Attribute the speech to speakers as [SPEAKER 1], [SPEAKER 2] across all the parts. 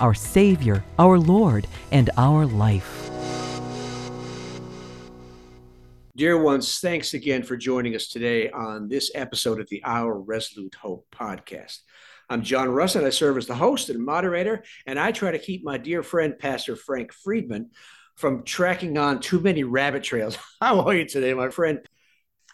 [SPEAKER 1] our Savior, our Lord, and our life.
[SPEAKER 2] Dear ones, thanks again for joining us today on this episode of the Our Resolute Hope podcast. I'm John Russ, and I serve as the host and moderator, and I try to keep my dear friend, Pastor Frank Friedman, from tracking on too many rabbit trails. How are you today, my friend?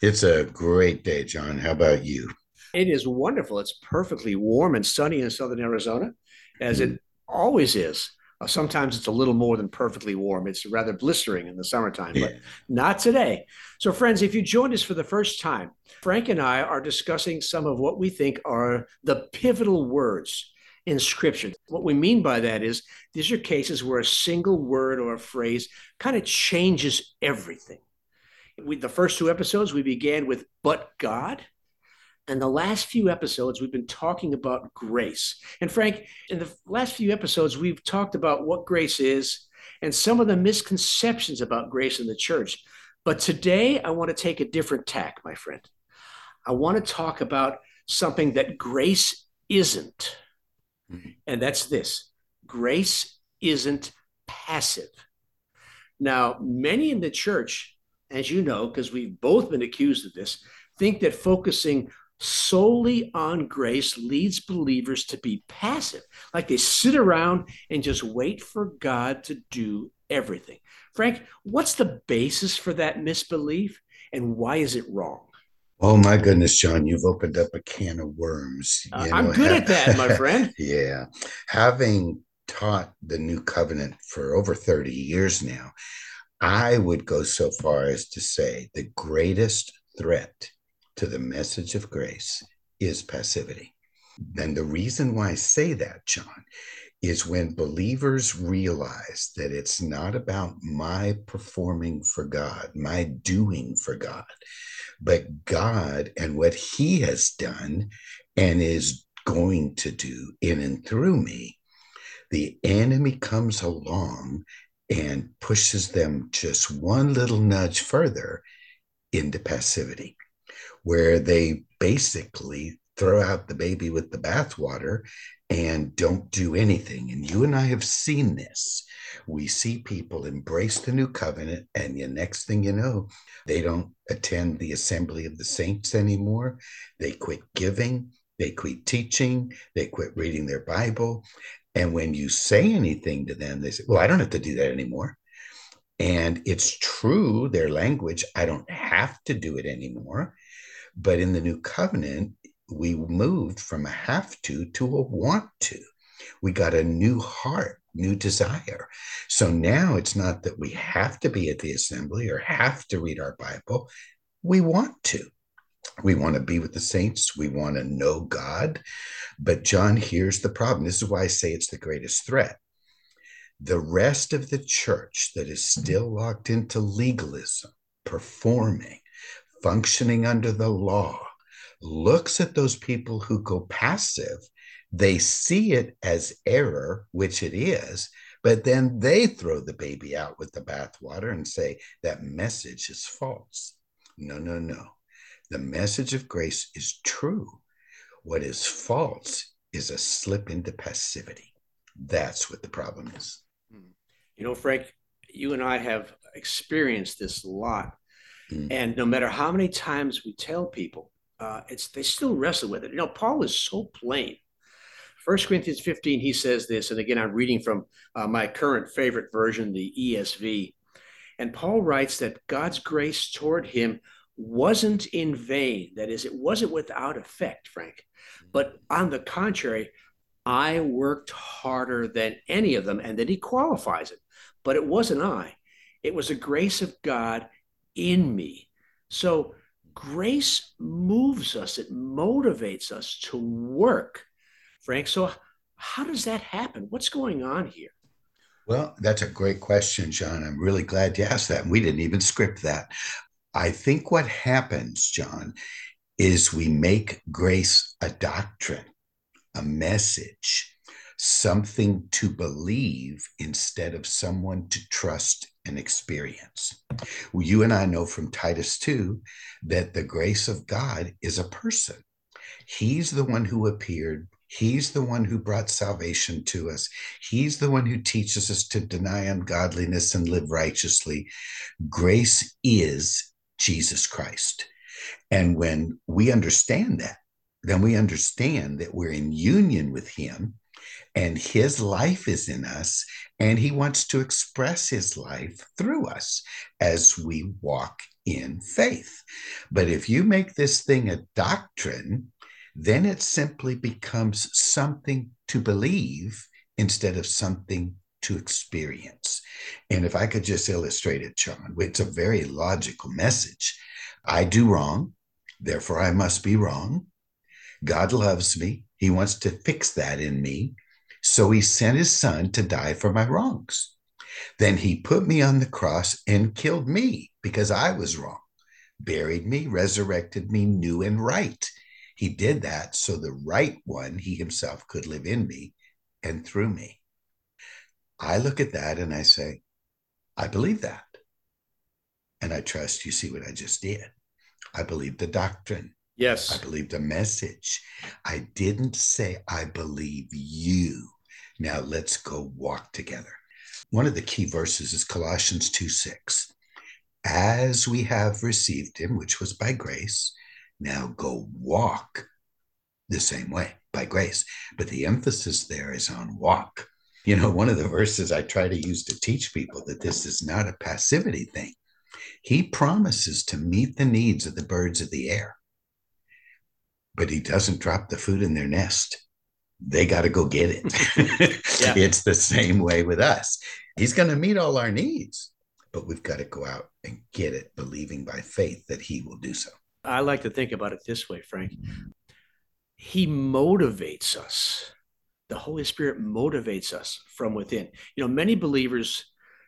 [SPEAKER 3] It's a great day, John. How about you?
[SPEAKER 2] It is wonderful. It's perfectly warm and sunny in southern Arizona, as it always is. Uh, sometimes it's a little more than perfectly warm. It's rather blistering in the summertime, but not today. So, friends, if you joined us for the first time, Frank and I are discussing some of what we think are the pivotal words in Scripture. What we mean by that is these are cases where a single word or a phrase kind of changes everything. We, the first two episodes, we began with but God. And the last few episodes, we've been talking about grace. And Frank, in the last few episodes, we've talked about what grace is and some of the misconceptions about grace in the church. But today, I want to take a different tack, my friend. I want to talk about something that grace isn't. Mm-hmm. And that's this grace isn't passive. Now, many in the church, as you know, because we've both been accused of this, think that focusing solely on grace leads believers to be passive, like they sit around and just wait for God to do everything. Frank, what's the basis for that misbelief and why is it wrong?
[SPEAKER 3] Oh my goodness, John, you've opened up a can of worms.
[SPEAKER 2] Uh, I'm good at that, my friend.
[SPEAKER 3] yeah. Having taught the new covenant for over 30 years now, I would go so far as to say the greatest threat to the message of grace is passivity. And the reason why I say that, John, is when believers realize that it's not about my performing for God, my doing for God, but God and what He has done and is going to do in and through me. The enemy comes along and pushes them just one little nudge further into passivity where they basically throw out the baby with the bathwater and don't do anything. And you and I have seen this. We see people embrace the new covenant, and the next thing you know, they don't attend the assembly of the saints anymore. They quit giving, they quit teaching, they quit reading their Bible. And when you say anything to them, they say, Well, I don't have to do that anymore. And it's true, their language, I don't have to do it anymore. But in the new covenant, we moved from a have to to a want to. We got a new heart, new desire. So now it's not that we have to be at the assembly or have to read our Bible. We want to. We want to be with the saints. We want to know God. But, John, here's the problem. This is why I say it's the greatest threat. The rest of the church that is still locked into legalism, performing, functioning under the law, looks at those people who go passive. They see it as error, which it is, but then they throw the baby out with the bathwater and say that message is false. No, no, no. The message of grace is true. What is false is a slip into passivity. That's what the problem is.
[SPEAKER 2] Hmm. You know, Frank, you and I have experienced this a lot Mm. And no matter how many times we tell people, uh, it's they still wrestle with it. You know, Paul is so plain. First Corinthians 15, he says this, and again, I'm reading from uh, my current favorite version, the ESV. And Paul writes that God's grace toward him wasn't in vain. That is, it wasn't without effect, Frank. But on the contrary, I worked harder than any of them. And then he qualifies it. But it wasn't I, it was a grace of God in me. So grace moves us, it motivates us to work. Frank, so How does that happen? What's going on here?
[SPEAKER 3] Well, that's a great question, John. I'm really glad you asked that. We didn't even script that. I think what happens, John, is we make grace a doctrine, a message, something to believe instead of someone to trust and experience. Well, you and I know from Titus 2 that the grace of God is a person. He's the one who appeared. He's the one who brought salvation to us. He's the one who teaches us to deny ungodliness and live righteously. Grace is Jesus Christ. And when we understand that, then we understand that we're in union with Him and His life is in us, and He wants to express His life through us as we walk in faith. But if you make this thing a doctrine, then it simply becomes something to believe instead of something to experience. And if I could just illustrate it, John, it's a very logical message. I do wrong, therefore I must be wrong. God loves me. He wants to fix that in me. So he sent his son to die for my wrongs. Then he put me on the cross and killed me because I was wrong, buried me, resurrected me new and right. He did that so the right one, he himself, could live in me and through me. I look at that and I say, I believe that. And I trust you see what I just did. I believe the doctrine.
[SPEAKER 2] Yes.
[SPEAKER 3] I believe the message. I didn't say, I believe you. Now let's go walk together. One of the key verses is Colossians 2 6. As we have received him, which was by grace, now go walk the same way by grace. But the emphasis there is on walk. You know, one of the verses I try to use to teach people that this is not a passivity thing. He promises to meet the needs of the birds of the air, but he doesn't drop the food in their nest. They got to go get it. yeah. It's the same way with us. He's going to meet all our needs, but we've got to go out and get it, believing by faith that he will do so.
[SPEAKER 2] I like to think about it this way, Frank. He motivates us. The Holy Spirit motivates us from within. You know, many believers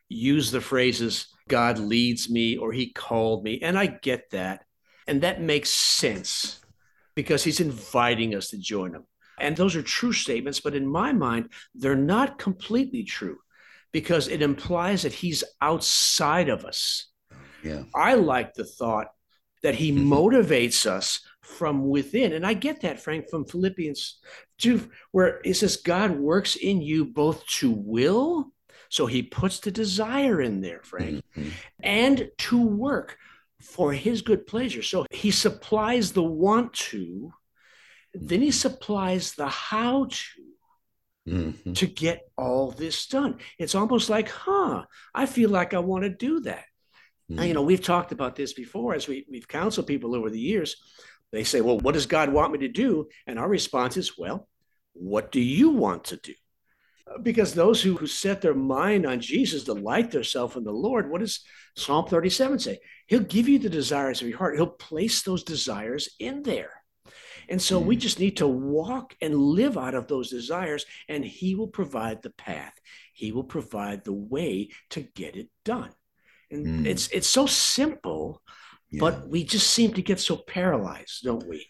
[SPEAKER 2] use the phrases, God leads me or he called me. And I get that. And that makes sense because he's inviting us to join him. And those are true statements, but in my mind, they're not completely true because it implies that he's outside of us.
[SPEAKER 3] Yeah.
[SPEAKER 2] I like the thought that he mm-hmm. motivates us from within. And I get that, Frank, from Philippians 2, where it says, God works in you both to will. So he puts the desire in there, Frank, mm-hmm. and to work for his good pleasure. So he supplies the want to, then he supplies the how to. Mm-hmm. To get all this done. It's almost like, huh, I feel like I want to do that. Mm-hmm. And, you know, we've talked about this before as we, we've counseled people over the years. They say, well, what does God want me to do? And our response is, well, what do you want to do? Because those who, who set their mind on Jesus delight themselves in the Lord. What does Psalm 37 say? He'll give you the desires of your heart. He'll place those desires in there. And so mm-hmm. we just need to walk and live out of those desires, and He will provide the path. He will provide the way to get it done. And mm. it's it's so simple, yeah. but we just seem to get so paralyzed, don't we?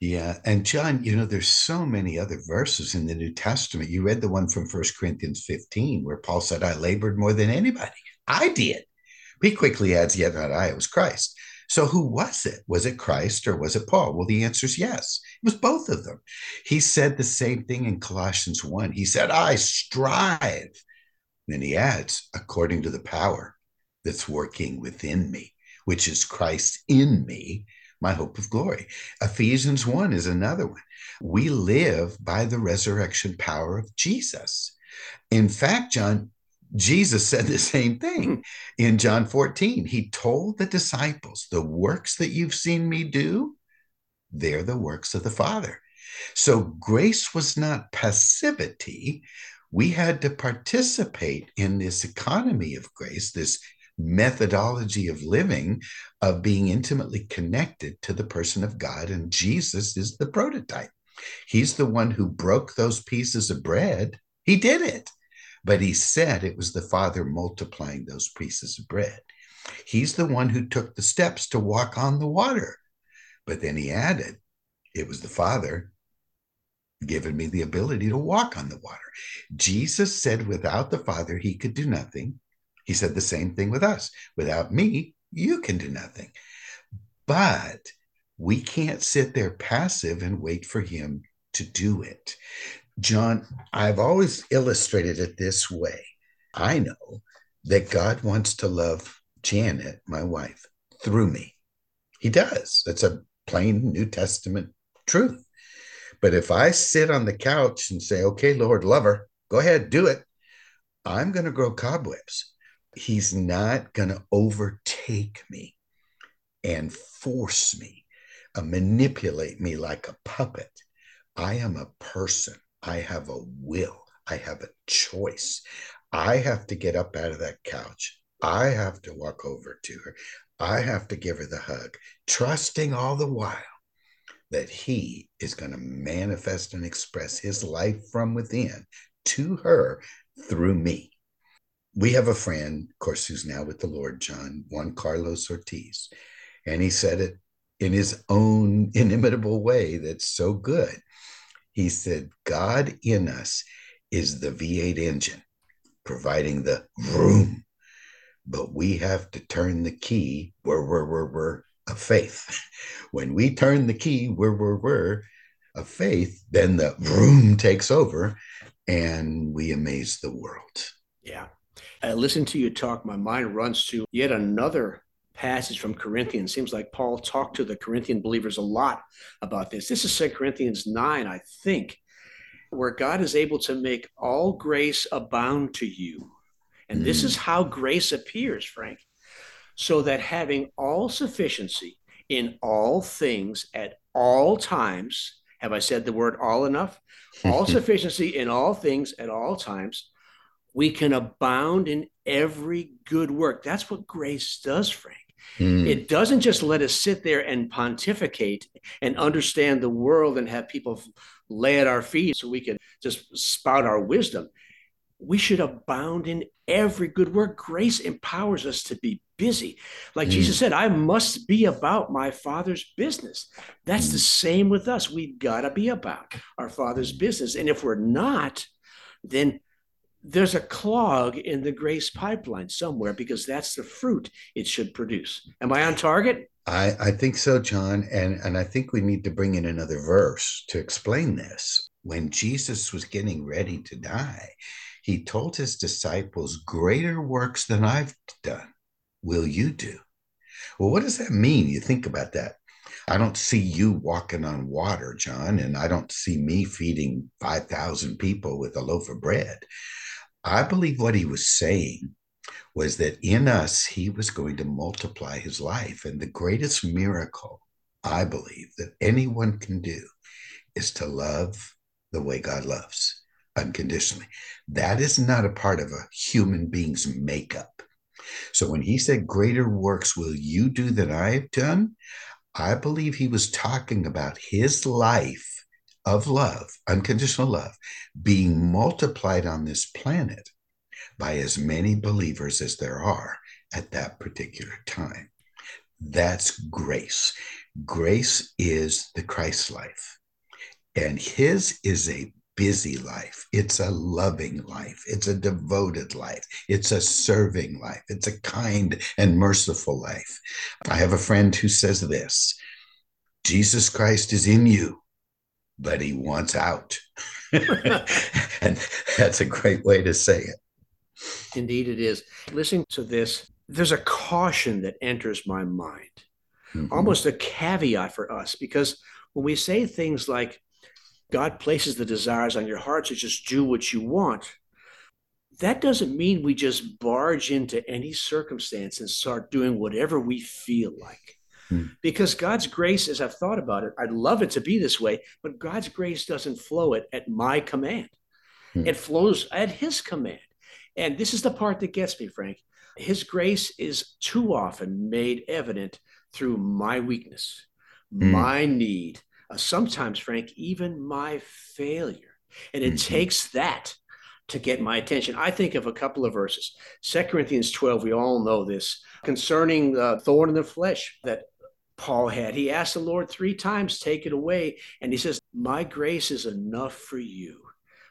[SPEAKER 3] Yeah. And John, you know, there's so many other verses in the New Testament. You read the one from First Corinthians 15, where Paul said, I labored more than anybody. I did. He quickly adds, Yet not I, it was Christ. So who was it? Was it Christ or was it Paul? Well, the answer is yes. It was both of them. He said the same thing in Colossians 1. He said, I strive. Then he adds, according to the power that's working within me, which is Christ in me, my hope of glory. Ephesians 1 is another one. We live by the resurrection power of Jesus. In fact, John, Jesus said the same thing in John 14. He told the disciples, The works that you've seen me do, they're the works of the Father. So grace was not passivity. We had to participate in this economy of grace, this methodology of living of being intimately connected to the person of God. And Jesus is the prototype. He's the one who broke those pieces of bread. He did it. But he said it was the Father multiplying those pieces of bread. He's the one who took the steps to walk on the water. But then he added, it was the Father given me the ability to walk on the water. Jesus said without the Father, he could do nothing. He said the same thing with us. Without me, you can do nothing. But we can't sit there passive and wait for him to do it. John, I've always illustrated it this way. I know that God wants to love Janet, my wife, through me. He does. That's a plain New Testament truth. But if I sit on the couch and say, okay, Lord, love her, go ahead, do it, I'm going to grow cobwebs. He's not going to overtake me and force me, uh, manipulate me like a puppet. I am a person. I have a will. I have a choice. I have to get up out of that couch. I have to walk over to her. I have to give her the hug, trusting all the while that he is going to manifest and express his life from within to her through me. We have a friend, of course, who's now with the Lord, John, Juan Carlos Ortiz, and he said it in his own inimitable way that's so good. He said, God in us is the V8 engine, providing the room, but we have to turn the key where we're, we're, we're of faith. When we turn the key where we're, we're of faith, then the room takes over and we amaze the world.
[SPEAKER 2] Yeah. I listen to you talk, my mind runs to yet another passage from Corinthians. Seems like Paul talked to the Corinthian believers a lot about this. This is 2 Corinthians 9, I think, where God is able to make all grace abound to you. And mm. this is how grace appears, Frank so that having all sufficiency in all things at all times, have I said the word all enough? All sufficiency in all things at all times, we can abound in every good work. That's what grace does, Frank. Mm. It doesn't just let us sit there and pontificate and understand the world and have people lay at our feet so we can just spout our wisdom. We should abound in every good work. Grace empowers us to be busy. Like mm. Jesus said, I must be about my Father's business. That's mm. the same with us. We've got to be about our Father's business. And if we're not, then there's a clog in the grace pipeline somewhere because that's the fruit it should produce. Am I on target?
[SPEAKER 3] I, I think so, John. And, and I think we need to bring in another verse to explain this. When Jesus was getting ready to die, he told his disciples, Greater works than I've done will you do? Well, what does that mean? You think about that. I don't see you walking on water, John, and I don't see me feeding 5,000 people with a loaf of bread. I believe what he was saying was that in us, he was going to multiply his life. And the greatest miracle, I believe, that anyone can do is to love the way God loves unconditionally. That is not a part of a human being's makeup. So when he said, Greater works will you do than I have done, I believe he was talking about his life of love, unconditional love, being multiplied on this planet by as many believers as there are at that particular time. That's grace. Grace is the Christ life. And his is a busy life. It's a loving life. It's a devoted life. It's a serving life. It's a kind and merciful life. I have a friend who says this Jesus Christ is in you, but he wants out. and that's a great way to say it.
[SPEAKER 2] Indeed, it is. Listening to this, there's a caution that enters my mind, mm-hmm. almost a caveat for us, because when we say things like, God places the desires on your heart to just do what you want. That doesn't mean we just barge into any circumstance and start doing whatever we feel like. Hmm. Because God's grace, as I've thought about it, I'd love it to be this way, but God's grace doesn't flow at, at my command. Hmm. It flows at His command. And this is the part that gets me, Frank. His grace is too often made evident through my weakness, hmm. my need, uh, sometimes, Frank, even my failure. And it mm-hmm. takes that to get my attention. I think of a couple of verses. 2 Corinthians 12, we all know this, concerning the thorn in the flesh that Paul had. He asked the Lord three times, take it away. And he says, My grace is enough for you,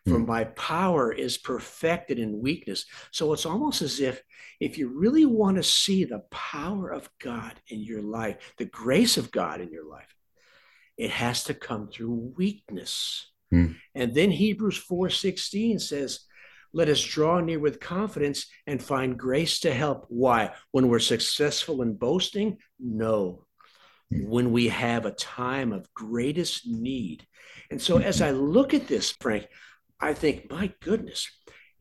[SPEAKER 2] for mm. my power is perfected in weakness. So it's almost as if if you really want to see the power of God in your life, the grace of God in your life, it has to come through weakness. Mm. And then Hebrews 4:16 says, let us draw near with confidence and find grace to help. Why? When we're successful in boasting? No. When we have a time of greatest need. And so as mm-hmm. I look at this, Frank, I think, my goodness,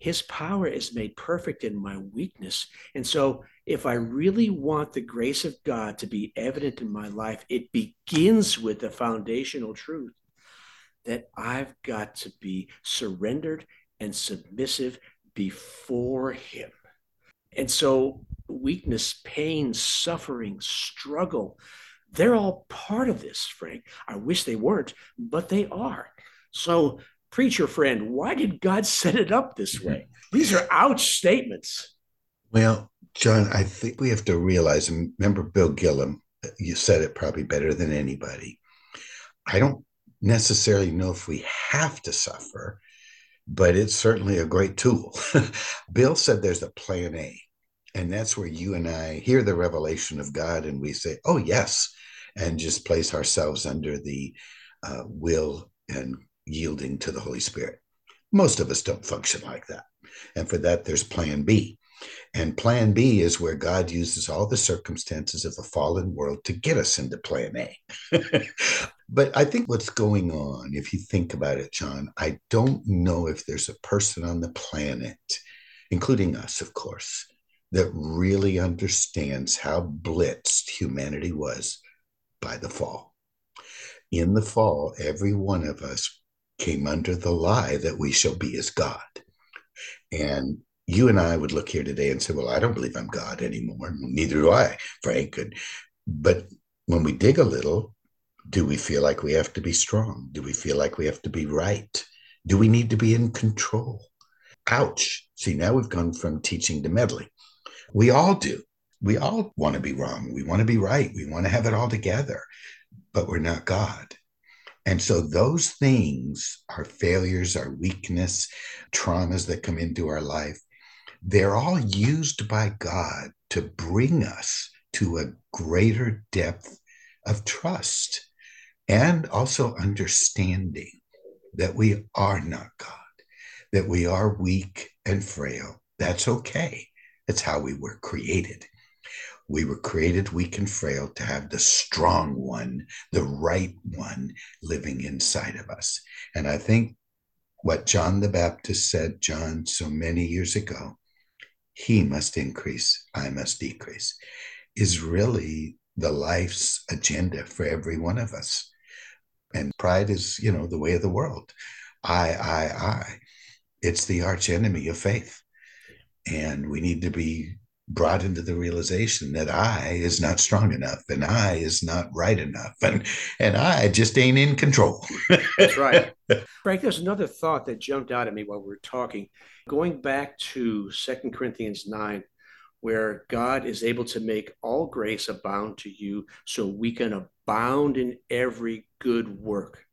[SPEAKER 2] his power is made perfect in my weakness. And so, if I really want the grace of God to be evident in my life, it begins with the foundational truth that I've got to be surrendered and submissive before him. And so, weakness, pain, suffering, struggle, they're all part of this, Frank. I wish they weren't, but they are. So, preacher friend, why did God set it up this way? These are ouch statements.
[SPEAKER 3] Well, John, I think we have to realize, and remember Bill Gillham, you said it probably better than anybody. I don't necessarily know if we have to suffer, but it's certainly a great tool. Bill said there's a plan A, and that's where you and I hear the revelation of God and we say, oh, yes, and just place ourselves under the uh, will and yielding to the Holy Spirit. Most of us don't function like that. And for that, there's plan B. And plan B is where God uses all the circumstances of the fallen world to get us into plan A. but I think what's going on, if you think about it, John, I don't know if there's a person on the planet, including us, of course, that really understands how blitzed humanity was by the fall. In the fall, every one of us came under the lie that we shall be as God. And you and I would look here today and say, Well, I don't believe I'm God anymore. Neither do I, Frank. But when we dig a little, do we feel like we have to be strong? Do we feel like we have to be right? Do we need to be in control? Ouch. See, now we've gone from teaching to meddling. We all do. We all want to be wrong. We want to be right. We want to have it all together, but we're not God. And so those things, our failures, our weakness, traumas that come into our life, they're all used by God to bring us to a greater depth of trust and also understanding that we are not God, that we are weak and frail. That's okay. That's how we were created. We were created weak and frail to have the strong one, the right one living inside of us. And I think what John the Baptist said, John, so many years ago, he must increase, I must decrease, is really the life's agenda for every one of us. And pride is, you know, the way of the world. I, I, I. It's the arch enemy of faith. And we need to be brought into the realization that I is not strong enough and I is not right enough and and I just ain't in control.
[SPEAKER 2] That's right. Frank, there's another thought that jumped out at me while we were talking. Going back to Second Corinthians 9, where God is able to make all grace abound to you so we can abound in every good work.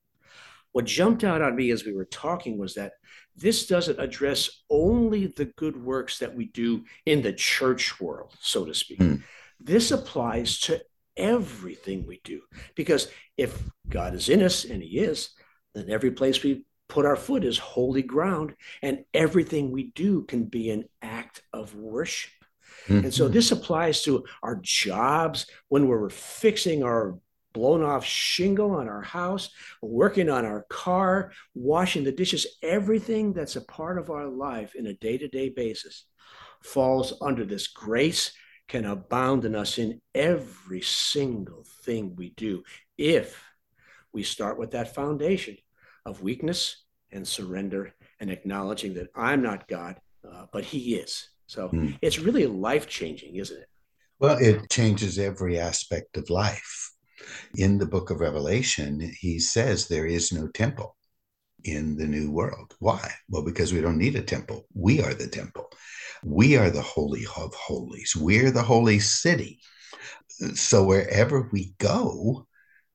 [SPEAKER 2] What jumped out at me as we were talking was that this doesn't address only the good works that we do in the church world, so to speak. Mm. This applies to everything we do. Because if God is in us, and He is, then every place we put our foot is holy ground, and everything we do can be an act of worship. Mm-hmm. And so this applies to our jobs when we're fixing our blown off shingle on our house, working on our car, washing the dishes, everything that's a part of our life in a day to day basis falls under this grace can abound in us in every single thing we do if we start with that foundation of weakness and surrender and acknowledging that I'm not God, uh, but He is. So mm. it's really life changing, isn't it?
[SPEAKER 3] Well, it changes every aspect of life In the book of Revelation, he says there is no temple in the new world. Why? Well, because we don't need a temple. We are the temple. We are the holy of holies. We're the holy city. So wherever we go,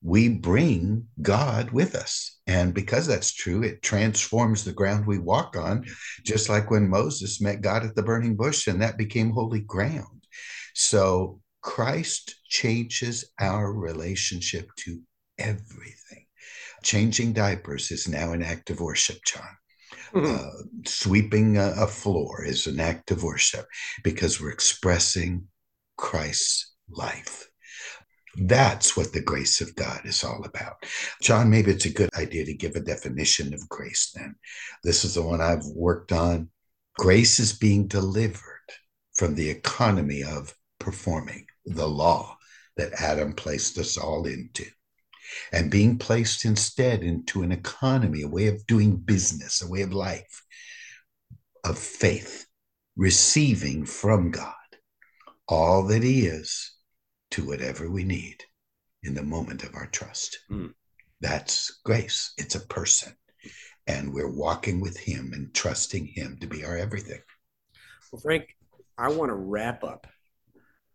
[SPEAKER 3] we bring God with us. And because that's true, it transforms the ground we walk on, just like when Moses met God at the burning bush and that became holy ground. So Christ changes our relationship to everything. Changing diapers is now an act of worship, John. Mm-hmm. Uh, sweeping a, a floor is an act of worship because we're expressing Christ's life. That's what the grace of God is all about. John, maybe it's a good idea to give a definition of grace then. This is the one I've worked on. Grace is being delivered from the economy of performing the law that Adam placed us all into and being placed instead into an economy, a way of doing business, a way of life, of faith, receiving from God all that He is to whatever we need in the moment of our trust. Mm. That's grace. It's a person. And we're walking with Him and trusting Him to be our everything.
[SPEAKER 2] Well, Frank, I want to wrap up.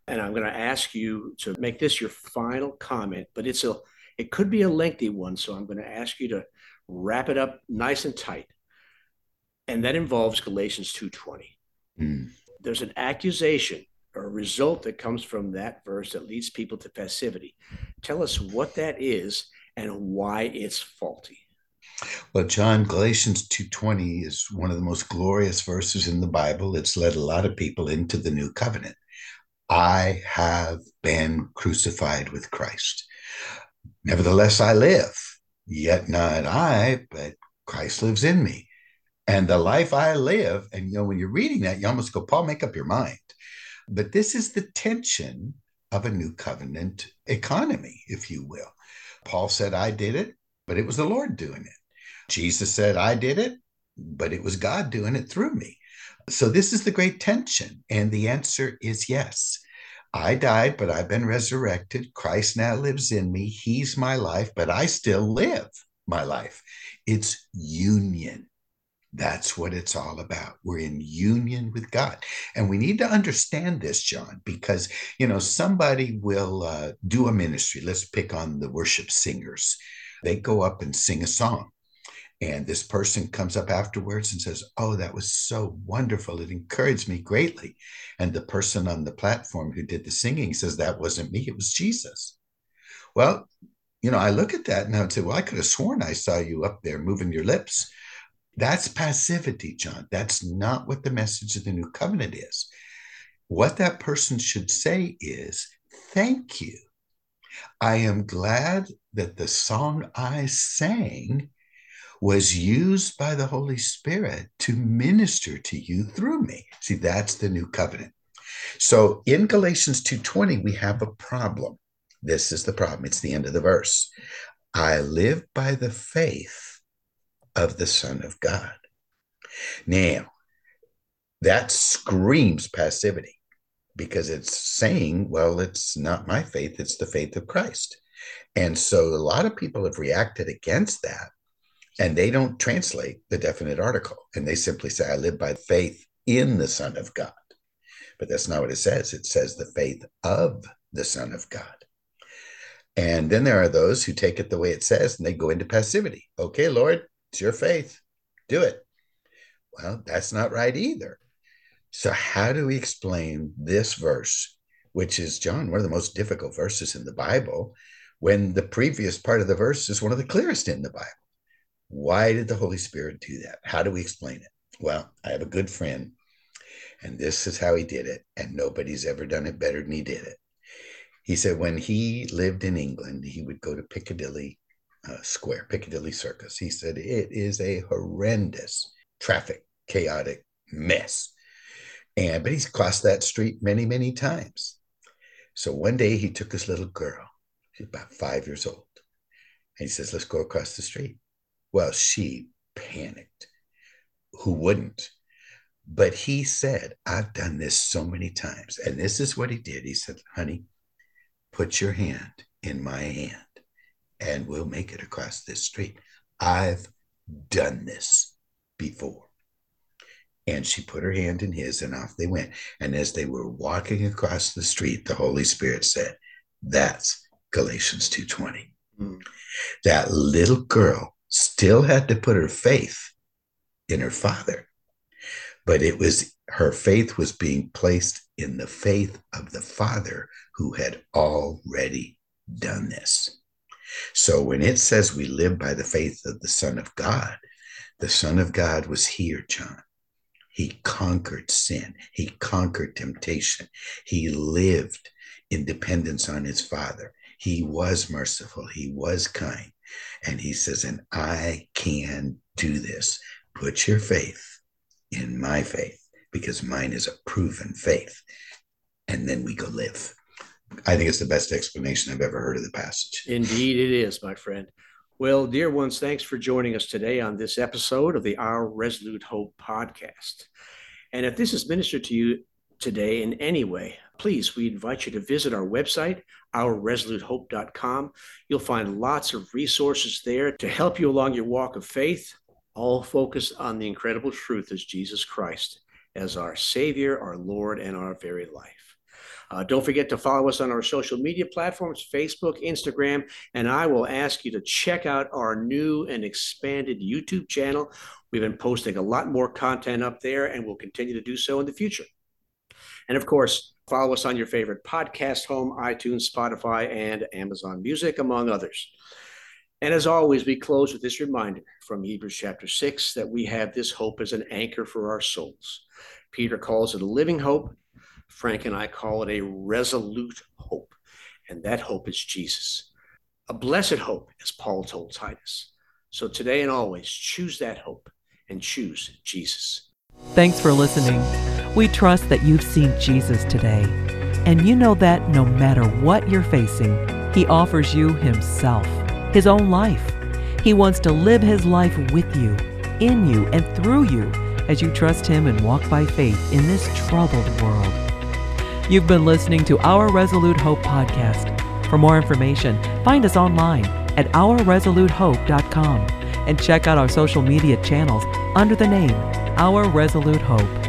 [SPEAKER 2] And I'm going to ask you to make this your final comment, but it's a it could be a lengthy one. So I'm going to ask you to wrap it up nice and tight. And that involves Galatians 2:20. Mm. There's an accusation or a result that comes from that verse that leads people to passivity. Tell us what that is and why it's faulty.
[SPEAKER 3] Well, John, Galatians 2:20 is one of the most glorious verses in the Bible. It's led a lot of people into the new covenant. I have been crucified with Christ. Nevertheless, I live, yet not I, but Christ lives in me. And the life I live, and you know, when you're reading that, you almost go, Paul, make up your mind. But this is the tension of a new covenant economy, if you will. Paul said, I did it, but it was the Lord doing it. Jesus said, I did it, but it was God doing it through me. So this is the great tension. And the answer is yes. I died, but I've been resurrected. Christ now lives in me. He's my life, but I still live my life. It's union. That's what it's all about. We're in union with God. And we need to understand this, John, because, you know, somebody will uh, do a ministry. Let's pick on the worship singers. They go up and sing a song. And this person comes up afterwards and says, Oh, that was so wonderful. It encouraged me greatly. And the person on the platform who did the singing says, That wasn't me, it was Jesus. Well, you know, I look at that and I would say, Well, I could have sworn I saw you up there moving your lips that's passivity, John. That's not what the message of the new covenant is. What that person should say is, Thank you. I am glad that the song I sang was used by the Holy Spirit to minister to you through me. See, that's the new covenant. So in Galatians 2:20 we have a problem. This is the problem. It's the end of the verse. I live by the faith of the Son of God. Now, that screams passivity because it's saying, well, it's not my faith, it's the faith of Christ. And so a lot of people have reacted against that and they don't translate the definite article and they simply say, I live by faith in the Son of God. But that's not what it says. It says the faith of the Son of God. And then there are those who take it the way it says and they go into passivity. Okay, Lord, it's your faith. Do it. Well, that's not right either. So, how do we explain this verse, which is, John, one of the most difficult verses in the Bible, when the previous part of the verse is one of the clearest in the Bible? Why did the Holy Spirit do that? How do we explain it? Well, I have a good friend, and this is how he did it, and nobody's ever done it better than he did it. He said when he lived in England, he would go to Piccadilly uh, Square, Piccadilly Circus. He said it is a horrendous traffic, chaotic mess. And but he's crossed that street many, many times. So one day he took his little girl, she's about five years old, and he says, Let's go across the street. Well, she panicked. Who wouldn't? But he said, I've done this so many times. And this is what he did. He said, Honey, put your hand in my hand and we'll make it across this street. I've done this before. And she put her hand in his and off they went. And as they were walking across the street, the Holy Spirit said, That's Galatians 2:20. Mm. That little girl still had to put her faith in her father. But it was her faith was being placed in the faith of the father who had already done this. So when it says we live by the faith of the Son of God, the Son of God was here, John. He conquered sin. He conquered temptation. He lived in dependence on his Father. He was merciful. He was kind. And he says, and I can do this. Put your faith in my faith because mine is a proven faith. And then we go live. I think it's the best explanation I've ever heard of the passage.
[SPEAKER 2] Indeed, it is, my friend. Well, dear ones, thanks for joining us today on this episode of the Our Resolute Hope podcast. And if this is ministered to you today in any way, please, we invite you to visit our website, ourresolutehope.com. You'll find lots of resources there to help you along your walk of faith, all focused on the incredible truth as Jesus Christ as our Savior, our Lord, and our very life. Uh, don't forget to follow us on our social media platforms Facebook, Instagram, and I will ask you to check out our new and expanded YouTube channel. We've been posting a lot more content up there and we'll continue to do so in the future. And of course, follow us on your favorite podcast home, iTunes, Spotify, and Amazon Music, among others. And as always, we close with this reminder from Hebrews chapter 6 that we have this hope as an anchor for our souls. Peter calls it a living hope, Frank and I call it a resolute hope, and that hope is Jesus. A blessed hope, as Paul told Titus. So today and always, choose that hope and choose Jesus.
[SPEAKER 1] Thanks for listening. We trust that you've seen Jesus today, and you know that no matter what you're facing, He offers you Himself, His own life. He wants to live His life with you, in you, and through you as you trust Him and walk by faith in this troubled world. You've been listening to Our Resolute Hope podcast. For more information, find us online at ourresolutehope.com and check out our social media channels under the name Our Resolute Hope.